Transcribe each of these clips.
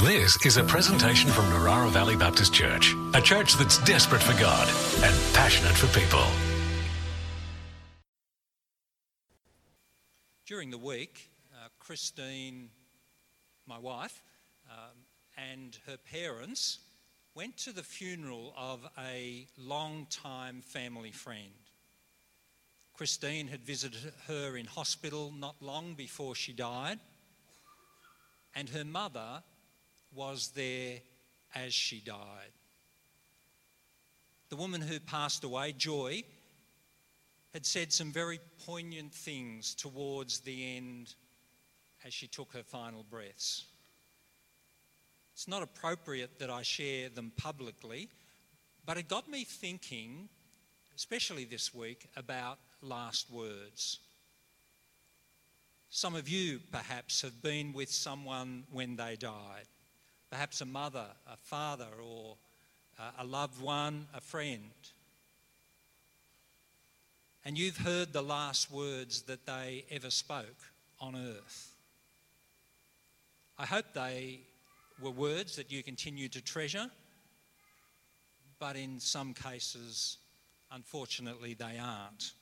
This is a presentation from Narara Valley Baptist Church, a church that's desperate for God and passionate for people. During the week, uh, Christine, my wife, um, and her parents went to the funeral of a long-time family friend. Christine had visited her in hospital not long before she died, and her mother was there as she died. The woman who passed away, Joy, had said some very poignant things towards the end as she took her final breaths. It's not appropriate that I share them publicly, but it got me thinking, especially this week, about last words. Some of you perhaps have been with someone when they died perhaps a mother, a father, or uh, a loved one, a friend. And you've heard the last words that they ever spoke on earth. I hope they were words that you continue to treasure, but in some cases, unfortunately, they aren't.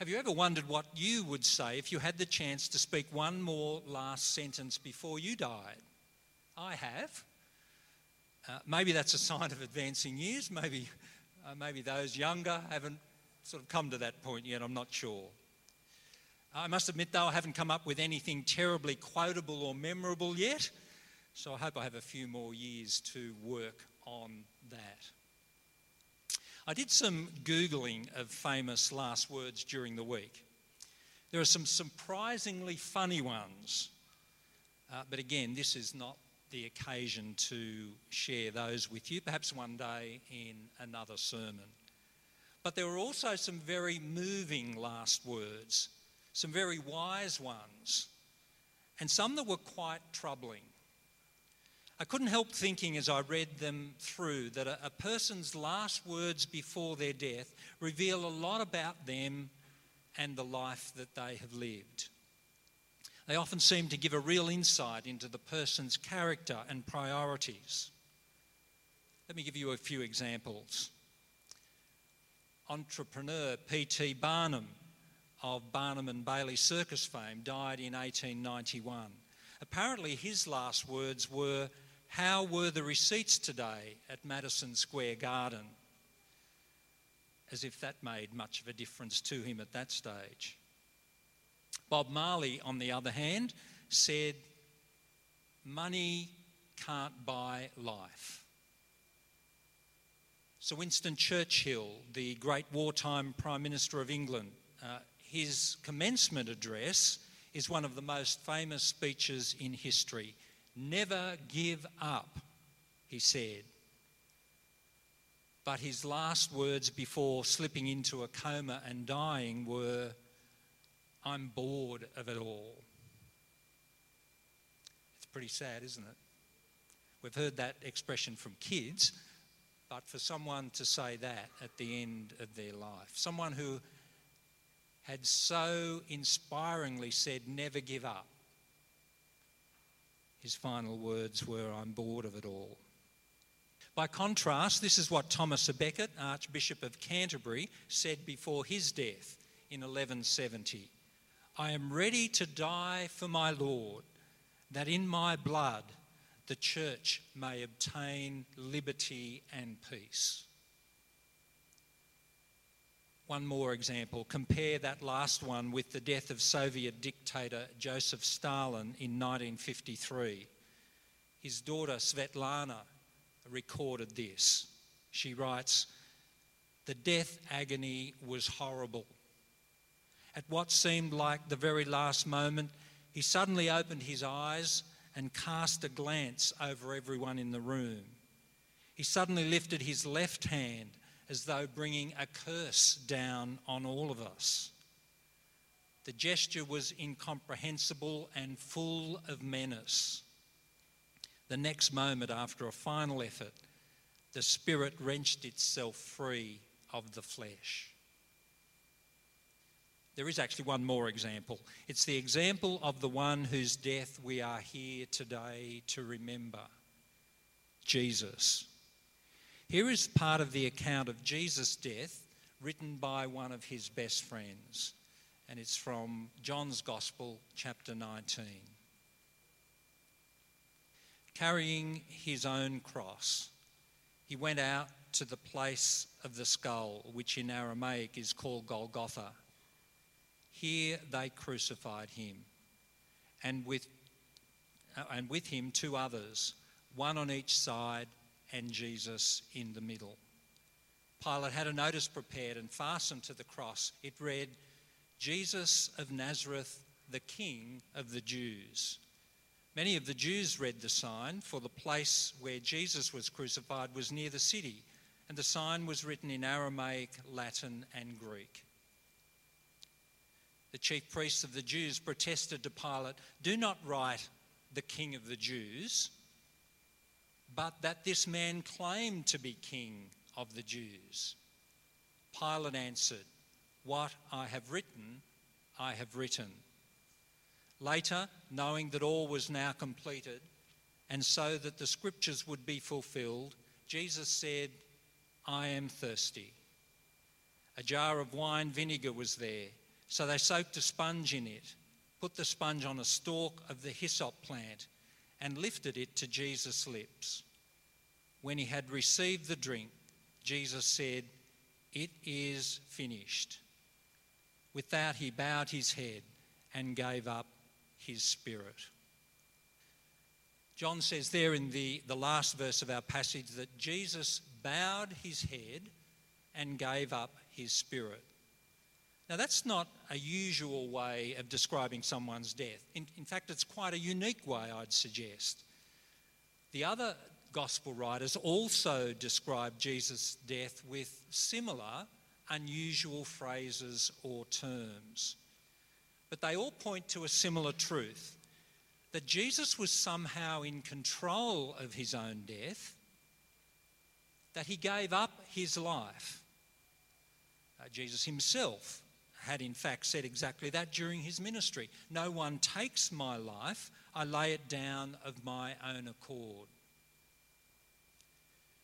Have you ever wondered what you would say if you had the chance to speak one more last sentence before you died? I have. Uh, maybe that's a sign of advancing years. Maybe, uh, maybe those younger haven't sort of come to that point yet. I'm not sure. I must admit, though, I haven't come up with anything terribly quotable or memorable yet. So I hope I have a few more years to work on that. I did some Googling of famous last words during the week. There are some surprisingly funny ones. Uh, but again, this is not the occasion to share those with you, perhaps one day in another sermon. But there were also some very moving last words, some very wise ones, and some that were quite troubling. I couldn't help thinking as I read them through that a, a, person's last words before their death reveal a lot about them and the life that they have lived. They often seem to give a real insight into the person's character and priorities. Let me give you a few examples. Entrepreneur P.T. Barnum of Barnum and Bailey circus fame died in 1891. Apparently, his last words were, how were the receipts today at Madison Square Garden? As if that made much of a difference to him at that stage. Bob Marley, on the other hand, said, Money can't buy life. Sir Winston Churchill, the great wartime Prime Minister of England, uh, his commencement address is one of the most famous speeches in history. Never give up, he said. But his last words before slipping into a coma and dying were, I'm bored of it all. It's pretty sad, isn't it? We've heard that expression from kids, but for someone to say that at the end of their life, someone who had so inspiringly said, Never give up, his final words were, I'm bored of it all. By contrast, this is what Thomas à Becket, Archbishop of Canterbury, said before his death in 1170 I am ready to die for my Lord, that in my blood the church may obtain liberty and peace. One more example. Compare that last one with the death of Soviet dictator Joseph Stalin in 1953. His daughter Svetlana recorded this. She writes, The death agony was horrible. At what seemed like the very last moment, he suddenly opened his eyes and cast a glance over everyone in the room. He suddenly lifted his left hand as though bringing a curse down on all of us. The gesture was incomprehensible and full of menace. The next moment, after a final effort, the spirit wrenched itself free of the flesh. There is actually one more example. It's the example of the one whose death we are here today to remember Jesus. Here is part of the account of Jesus' death written by one of his best friends, and it's from John's Gospel, chapter 19. Carrying his own cross, he went out to the place of the skull, which in Aramaic is called Golgotha. Here they crucified him, and with, and with him two others, one on each side, and Jesus in the middle. Pilate had a notice prepared and fastened to the cross. It read, Jesus of Nazareth, the King of the Jews. Many of the Jews read the sign, for the place where Jesus was crucified was near the city, and the sign was written in Aramaic, Latin, and Greek. The chief priests of the Jews protested to Pilate, Do not write the King of the Jews, but that this man claimed to be King of the Jews. Pilate answered, What I have written, I have written. Later, knowing that all was now completed, and so that the scriptures would be fulfilled, Jesus said, I am thirsty. A jar of wine vinegar was there, so they soaked a sponge in it, put the sponge on a stalk of the hyssop plant, and lifted it to Jesus' lips. When he had received the drink, Jesus said, It is finished. With that, he bowed his head and gave up his spirit. John says there in the, the last verse of our passage that Jesus bowed his head and gave up his spirit. Now, that's not a usual way of describing someone's death. In, in fact, it's quite a unique way, I'd suggest. The other gospel writers also describe Jesus' death with similar, unusual phrases or terms. But they all point to a similar truth that Jesus was somehow in control of his own death, that he gave up his life. Uh, Jesus himself had, in fact, said exactly that during his ministry No one takes my life, I lay it down of my own accord.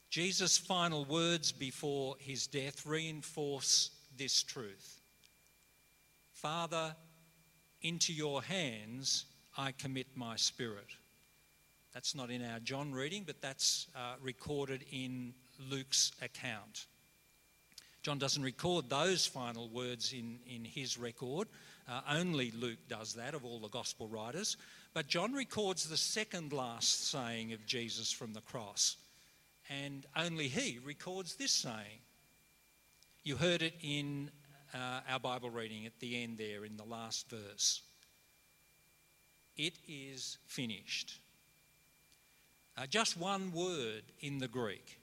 Jesus' final words before his death reinforce this truth Father, into your hands I commit my spirit. That's not in our John reading, but that's uh, recorded in Luke's account. John doesn't record those final words in, in his record. Uh, only Luke does that of all the gospel writers. But John records the second last saying of Jesus from the cross. And only he records this saying. You heard it in uh, our Bible reading at the end there in the last verse. It is finished. Uh, just one word in the Greek.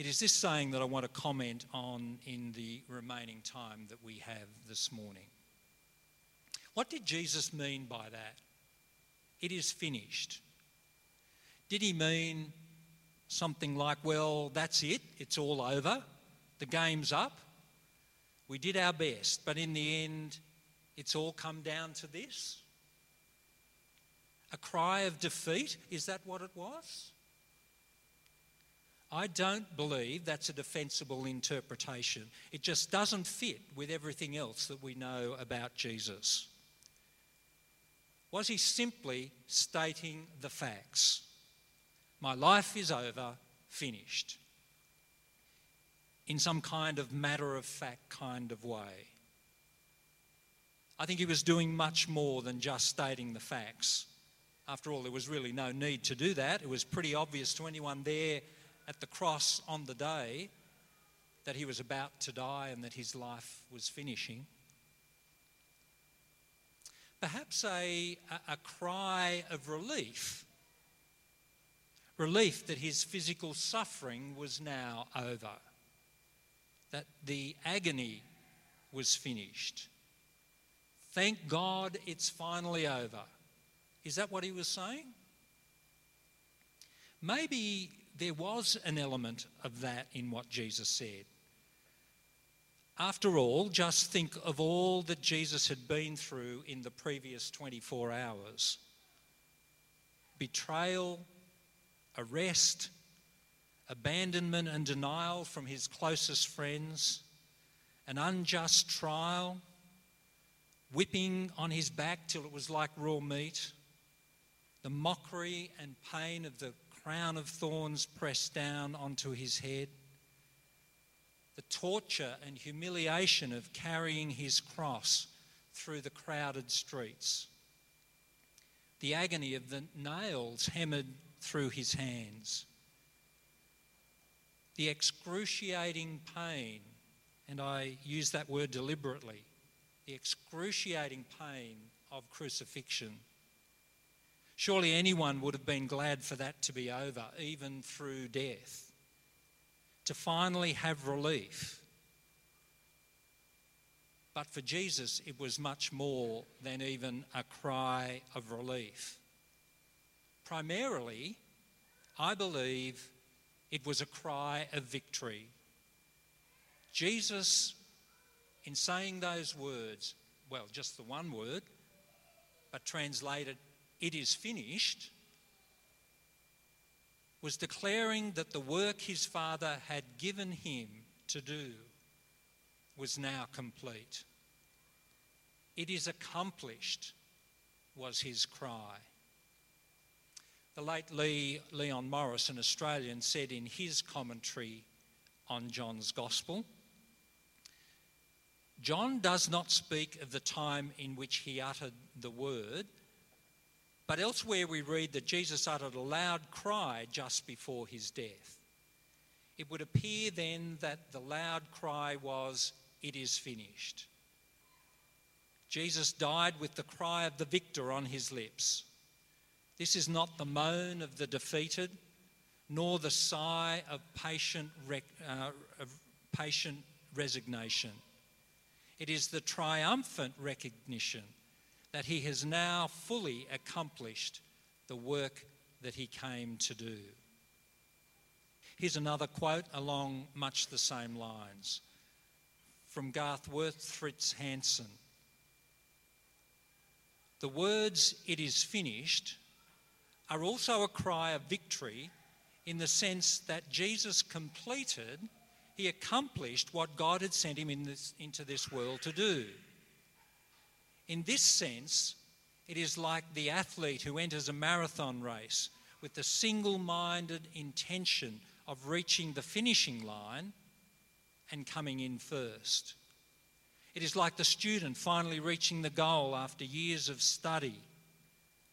It is this saying that I want to comment on in the remaining time that we have this morning. What did Jesus mean by that? It is finished. Did he mean something like, well, that's it, it's all over, the game's up, we did our best, but in the end, it's all come down to this? A cry of defeat? Is that what it was? I don't believe that's a defensible interpretation. It just doesn't fit with everything else that we know about Jesus. Was he simply stating the facts? My life is over, finished. In some kind of matter of fact kind of way. I think he was doing much more than just stating the facts. After all, there was really no need to do that. It was pretty obvious to anyone there at the cross on the day that he was about to die and that his life was finishing. Perhaps a, a, a cry of relief. Relief that his physical suffering was now over, that the agony was finished. Thank God it's finally over. Is that what he was saying? Maybe there was an element of that in what Jesus said. After all, just think of all that Jesus had been through in the previous 24 hours betrayal, arrest, abandonment and denial from his closest friends, an unjust trial, whipping on his back till it was like raw meat, the mockery and pain of the crown of thorns pressed down onto his head, the torture and humiliation of carrying his cross through the crowded streets, the agony of the nails hammered through his hands, the excruciating pain, and I use that word deliberately, the excruciating pain of crucifixion Surely anyone would have been glad for that to be over, even through death, to finally have relief. But for Jesus, it was much more than even a cry of relief. Primarily, I believe it was a cry of victory. Jesus, in saying those words, well, just the one word, but translated it is finished, was declaring that the work his father had given him to do was now complete. It is accomplished, was his cry. The late Lee, Leon Morris, an Australian, said in his commentary on John's Gospel John does not speak of the time in which he uttered the word but elsewhere we read that Jesus uttered a loud cry just before his death. It would appear then that the loud cry was, It is finished. Jesus died with the cry of the victor on his lips. This is not the moan of the defeated, nor the sigh of patient, uh, of patient resignation. It is the triumphant recognition that he has now fully accomplished the work that he came to do. Here's another quote along much the same lines from Garth Worth Fritz Hansen. The words, it is finished, are also a cry of victory in the sense that Jesus completed, he accomplished what God had sent him in this, into this world to do. In this sense, it is like the athlete who enters a marathon race with the single minded intention of reaching the finishing line and coming in first. It is like the student finally reaching the goal after years of study,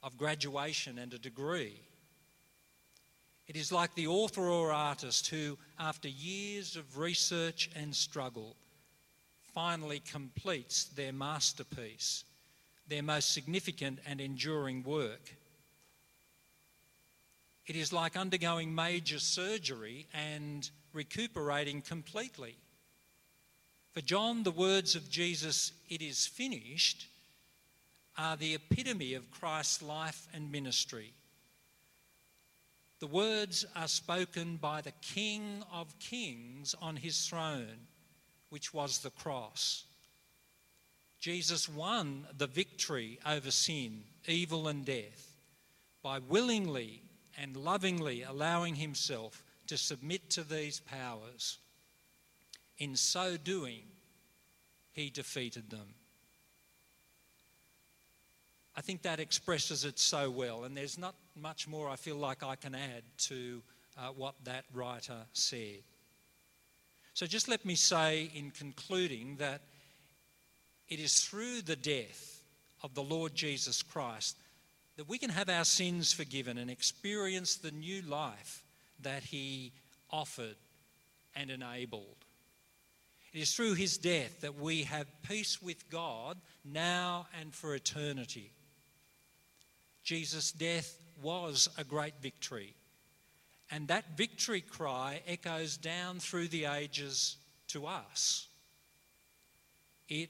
of graduation, and a degree. It is like the author or artist who, after years of research and struggle, finally completes their masterpiece, their most significant and enduring work. It is like undergoing major surgery and recuperating completely. For John, the words of Jesus, it is finished, are the epitome of Christ's life and ministry. The words are spoken by the King of Kings on his throne which was the cross. Jesus won the victory over sin, evil, and death by willingly and lovingly allowing himself to submit to these powers. In so doing, he defeated them. I think that expresses it so well, and there's not much more I feel like I can add to uh, what that writer said. So just let me say in concluding that it is through the death of the Lord Jesus Christ that we can have our sins forgiven and experience the new life that He offered and enabled. It is through His death that we have peace with God now and for eternity. Jesus' death was a great victory and that victory cry echoes down through the ages to us. It